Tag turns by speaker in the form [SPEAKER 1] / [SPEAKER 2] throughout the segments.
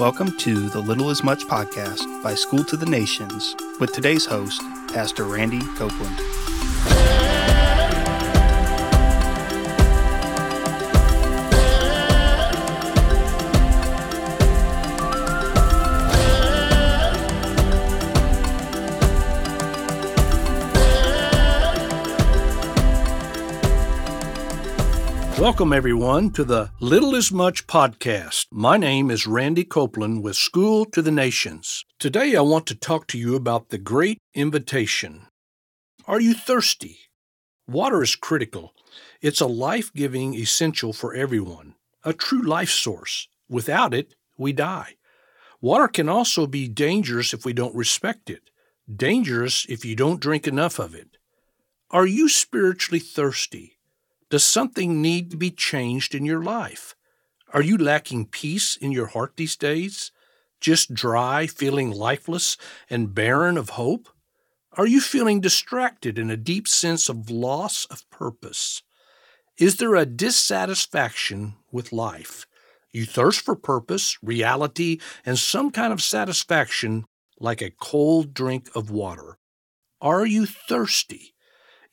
[SPEAKER 1] Welcome to the Little is Much podcast by School to the Nations with today's host, Pastor Randy Copeland.
[SPEAKER 2] Welcome, everyone, to the Little is Much podcast. My name is Randy Copeland with School to the Nations. Today, I want to talk to you about the Great Invitation. Are you thirsty? Water is critical. It's a life giving essential for everyone, a true life source. Without it, we die. Water can also be dangerous if we don't respect it, dangerous if you don't drink enough of it. Are you spiritually thirsty? Does something need to be changed in your life? Are you lacking peace in your heart these days? Just dry, feeling lifeless and barren of hope? Are you feeling distracted in a deep sense of loss of purpose? Is there a dissatisfaction with life? You thirst for purpose, reality, and some kind of satisfaction like a cold drink of water. Are you thirsty?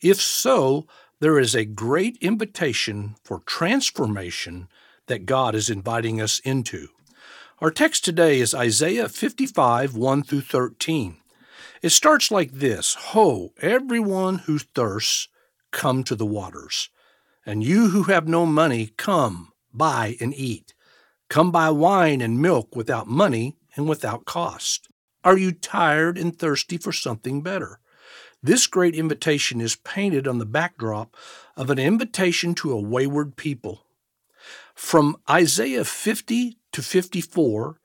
[SPEAKER 2] If so, there is a great invitation for transformation that God is inviting us into. Our text today is Isaiah 55, 1 through 13. It starts like this Ho, everyone who thirsts, come to the waters. And you who have no money, come, buy and eat. Come buy wine and milk without money and without cost. Are you tired and thirsty for something better? This great invitation is painted on the backdrop of an invitation to a wayward people. From Isaiah 50 to 54,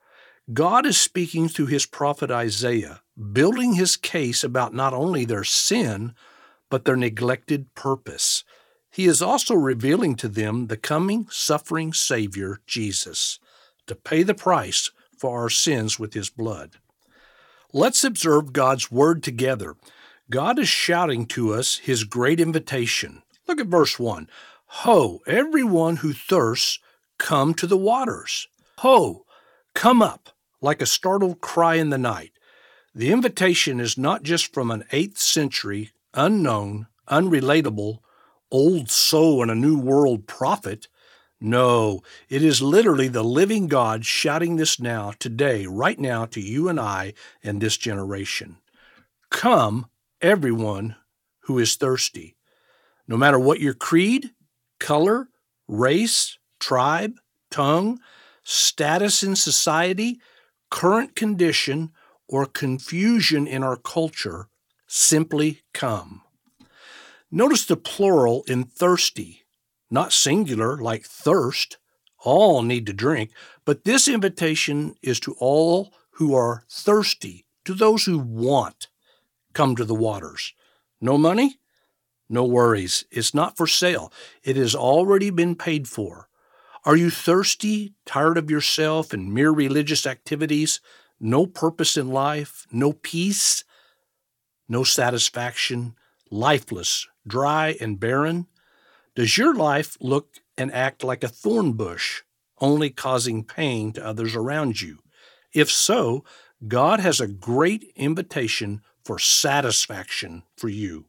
[SPEAKER 2] God is speaking through his prophet Isaiah, building his case about not only their sin, but their neglected purpose. He is also revealing to them the coming suffering Savior, Jesus, to pay the price for our sins with his blood. Let's observe God's word together God is shouting to us his great invitation. Look at verse 1. Ho, everyone who thirsts, come to the waters. Ho, come up, like a startled cry in the night. The invitation is not just from an 8th century, unknown, unrelatable, old soul in a new world prophet. No, it is literally the living God shouting this now, today, right now, to you and I and this generation. Come, everyone who is thirsty, no matter what your creed, color, race, tribe, tongue, status in society, current condition, or confusion in our culture, simply come. Notice the plural in thirsty, not singular like thirst. All need to drink, but this invitation is to all who are thirsty, to those who want come to the waters. No money? No worries. It's not for sale. It has already been paid for. Are you thirsty, tired of yourself and mere religious activities? No purpose in life? No peace? No satisfaction? Lifeless, dry, and barren? Does your life look and act like a thorn bush, only causing pain to others around you? If so, God has a great invitation for satisfaction for you.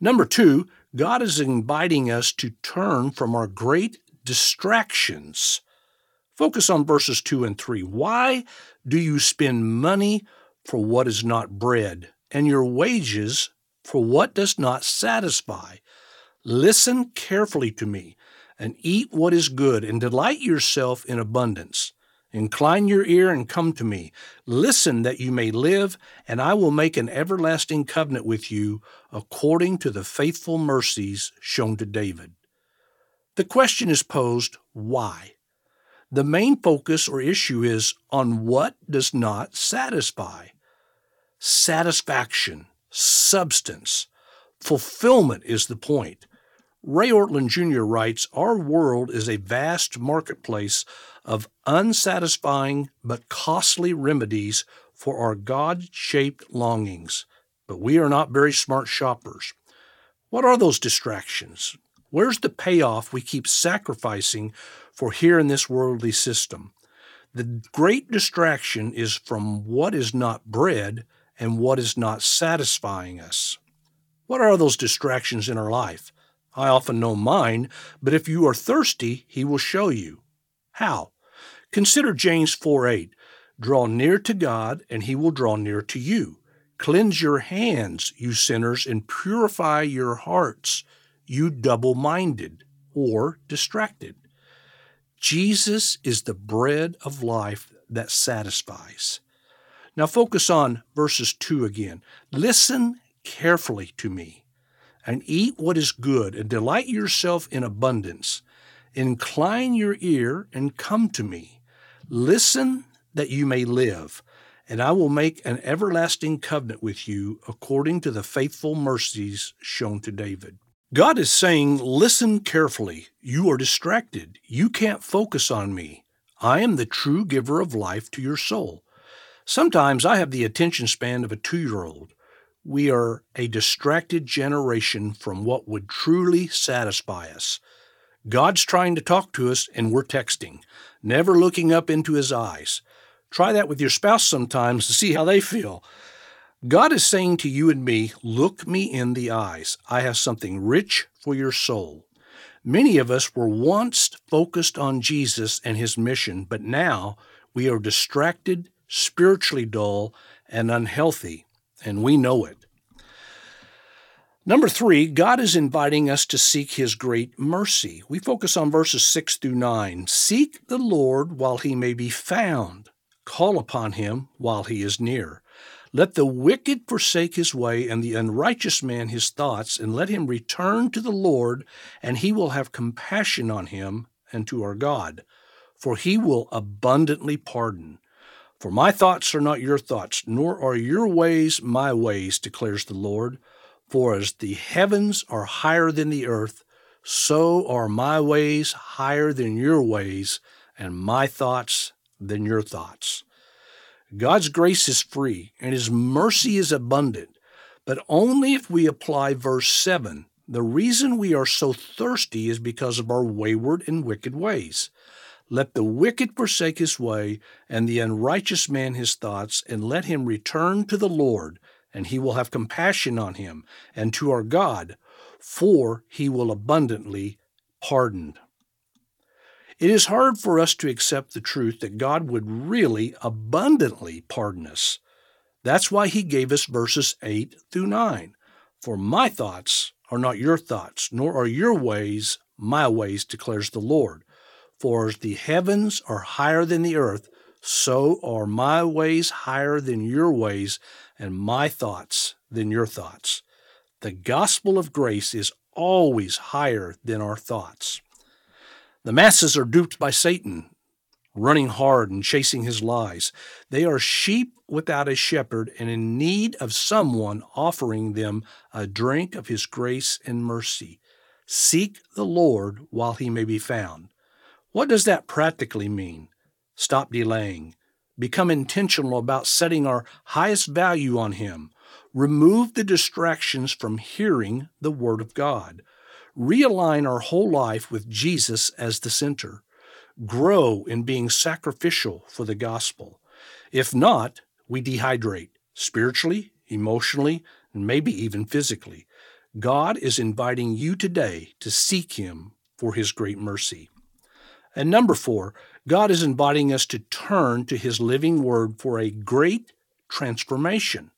[SPEAKER 2] Number two, God is inviting us to turn from our great distractions. Focus on verses 2 and 3. Why do you spend money for what is not bread, and your wages for what does not satisfy? Listen carefully to me, and eat what is good, and delight yourself in abundance. Incline your ear and come to me. Listen that you may live, and I will make an everlasting covenant with you according to the faithful mercies shown to David. The question is posed why? The main focus or issue is on what does not satisfy. Satisfaction, substance, fulfillment is the point. Ray Ortlund Jr. writes Our world is a vast marketplace of unsatisfying but costly remedies for our God shaped longings. But we are not very smart shoppers. What are those distractions? Where's the payoff we keep sacrificing for here in this worldly system? The great distraction is from what is not bread and what is not satisfying us. What are those distractions in our life? I often know mine, but if you are thirsty, he will show you. How? Consider James 4 8. Draw near to God, and he will draw near to you. Cleanse your hands, you sinners, and purify your hearts, you double minded or distracted. Jesus is the bread of life that satisfies. Now focus on verses 2 again. Listen carefully to me and eat what is good and delight yourself in abundance. Incline your ear and come to me. Listen that you may live and I will make an everlasting covenant with you according to the faithful mercies shown to David. God is saying, Listen carefully. You are distracted. You can't focus on me. I am the true giver of life to your soul. Sometimes I have the attention span of a two year old. We are a distracted generation from what would truly satisfy us. God's trying to talk to us, and we're texting, never looking up into his eyes. Try that with your spouse sometimes to see how they feel. God is saying to you and me, Look me in the eyes. I have something rich for your soul. Many of us were once focused on Jesus and his mission, but now we are distracted, spiritually dull, and unhealthy, and we know it. Number three, God is inviting us to seek His great mercy. We focus on verses 6 through 9. Seek the Lord while He may be found. Call upon him while he is near. Let the wicked forsake his way, and the unrighteous man his thoughts, and let him return to the Lord, and he will have compassion on him and to our God, for he will abundantly pardon. For my thoughts are not your thoughts, nor are your ways my ways, declares the Lord. For as the heavens are higher than the earth, so are my ways higher than your ways, and my thoughts than your thoughts. God's grace is free and His mercy is abundant, but only if we apply verse 7. The reason we are so thirsty is because of our wayward and wicked ways. Let the wicked forsake his way, and the unrighteous man his thoughts, and let him return to the Lord, and he will have compassion on him, and to our God, for he will abundantly pardon. It is hard for us to accept the truth that God would really abundantly pardon us. That's why he gave us verses 8 through 9. For my thoughts are not your thoughts, nor are your ways my ways, declares the Lord. For as the heavens are higher than the earth, so are my ways higher than your ways, and my thoughts than your thoughts. The gospel of grace is always higher than our thoughts. The masses are duped by Satan, running hard and chasing his lies. They are sheep without a shepherd and in need of someone offering them a drink of his grace and mercy. Seek the Lord while he may be found. What does that practically mean? Stop delaying. Become intentional about setting our highest value on him. Remove the distractions from hearing the Word of God realign our whole life with Jesus as the center, grow in being sacrificial for the gospel. If not, we dehydrate spiritually, emotionally, and maybe even physically. God is inviting you today to seek Him for His great mercy. And number four, God is inviting us to turn to His living Word for a great transformation.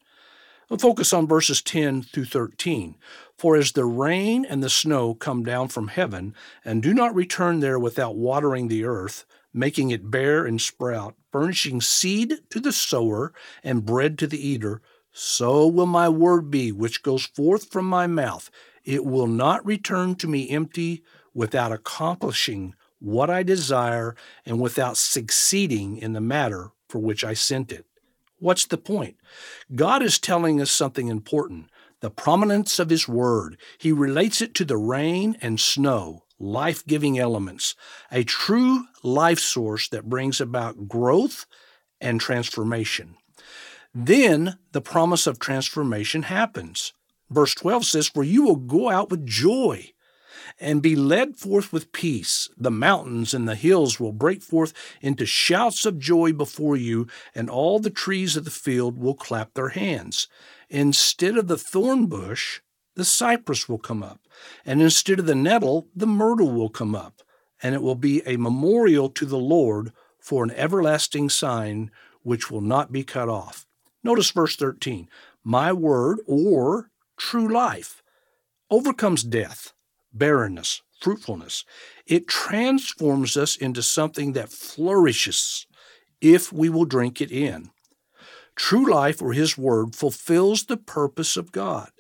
[SPEAKER 2] We'll focus on verses 10 through 13. For as the rain and the snow come down from heaven, and do not return there without watering the earth, making it bear and sprout, furnishing seed to the sower and bread to the eater, so will my word be which goes forth from my mouth. It will not return to me empty without accomplishing what I desire and without succeeding in the matter for which I sent it. What's the point? God is telling us something important the prominence of His Word. He relates it to the rain and snow, life giving elements, a true life source that brings about growth and transformation. Then the promise of transformation happens. Verse 12 says, For you will go out with joy, and be led forth with peace. The mountains and the hills will break forth into shouts of joy before you, and all the trees of the field will clap their hands. Instead of the thorn bush, the cypress will come up, and instead of the nettle, the myrtle will come up, and it will be a memorial to the Lord for an everlasting sign which will not be cut off. Notice verse 13 My word, or true life, overcomes death, barrenness, fruitfulness. It transforms us into something that flourishes if we will drink it in. True life, or His Word, fulfills the purpose of God.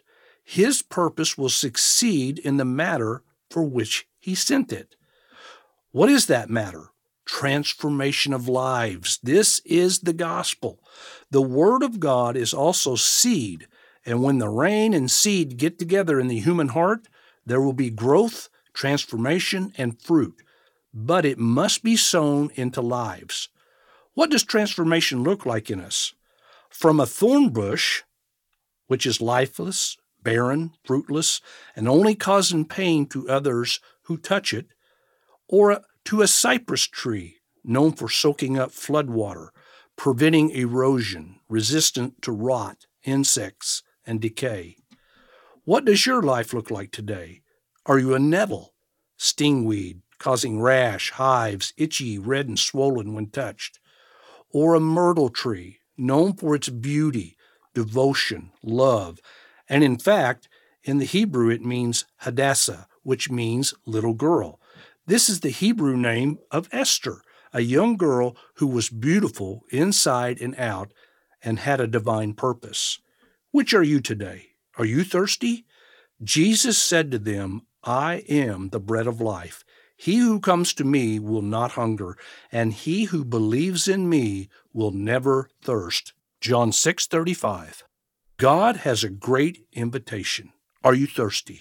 [SPEAKER 2] His purpose will succeed in the matter for which He sent it. What is that matter? Transformation of lives. This is the gospel. The Word of God is also seed, and when the rain and seed get together in the human heart, there will be growth, transformation, and fruit. But it must be sown into lives. What does transformation look like in us? From a thorn bush, which is lifeless, barren, fruitless, and only causing pain to others who touch it, or to a cypress tree known for soaking up floodwater, preventing erosion, resistant to rot, insects, and decay. What does your life look like today? Are you a nettle, stingweed, causing rash, hives, itchy, red, and swollen when touched? Or a myrtle tree, known for its beauty, devotion, love, and in fact, in the Hebrew it means Hadassah, which means little girl. This is the Hebrew name of Esther, a young girl who was beautiful inside and out and had a divine purpose. Which are you today? Are you thirsty? Jesus said to them, I am the bread of life. He who comes to me will not hunger, and he who believes in me will never thirst. John 6:35. God has a great invitation. Are you thirsty?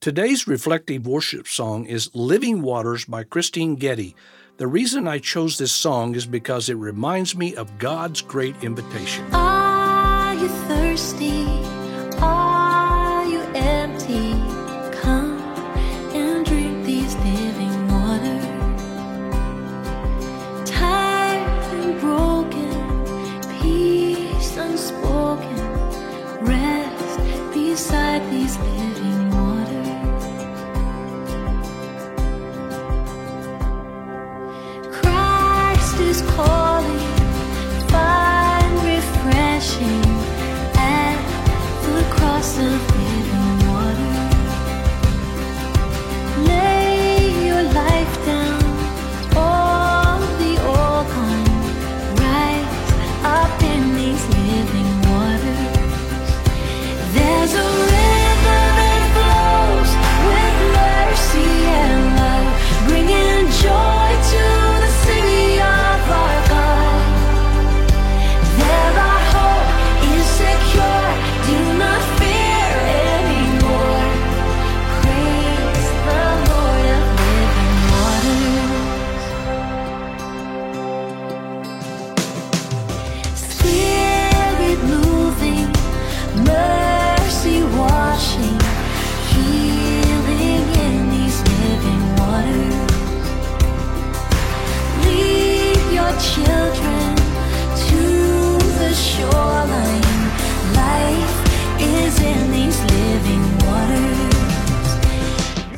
[SPEAKER 2] Today's reflective worship song is Living Waters by Kristyn Getty. The reason I chose this song is because it reminds me of God's great invitation.
[SPEAKER 3] Are you thirsty?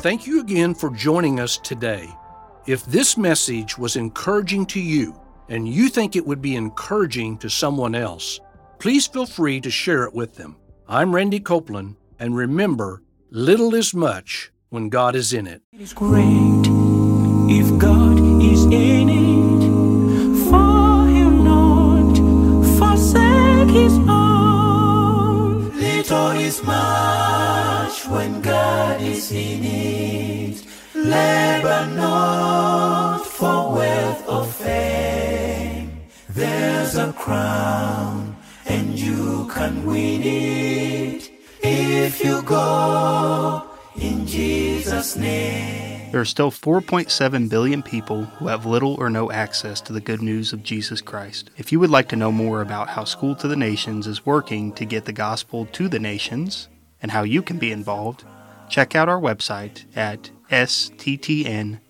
[SPEAKER 2] Thank you again for joining us today. If this message was encouraging to you and you think it would be encouraging to someone else, please feel free to share it with them. I'm Randy Copeland, and remember, little is much when God is in it.
[SPEAKER 4] It is great if God is in it. For He'll not forsake His own. Little is much when In it. Labor not for wealth or fame. There's a crown, and you can win it if you go in Jesus' name.
[SPEAKER 1] There are still 4.7 billion people who have little or no access to the good news of Jesus Christ. If you would like to know more about how School to the Nations is working to get the gospel to the nations and how you can be involved, check out our website at sttn.org.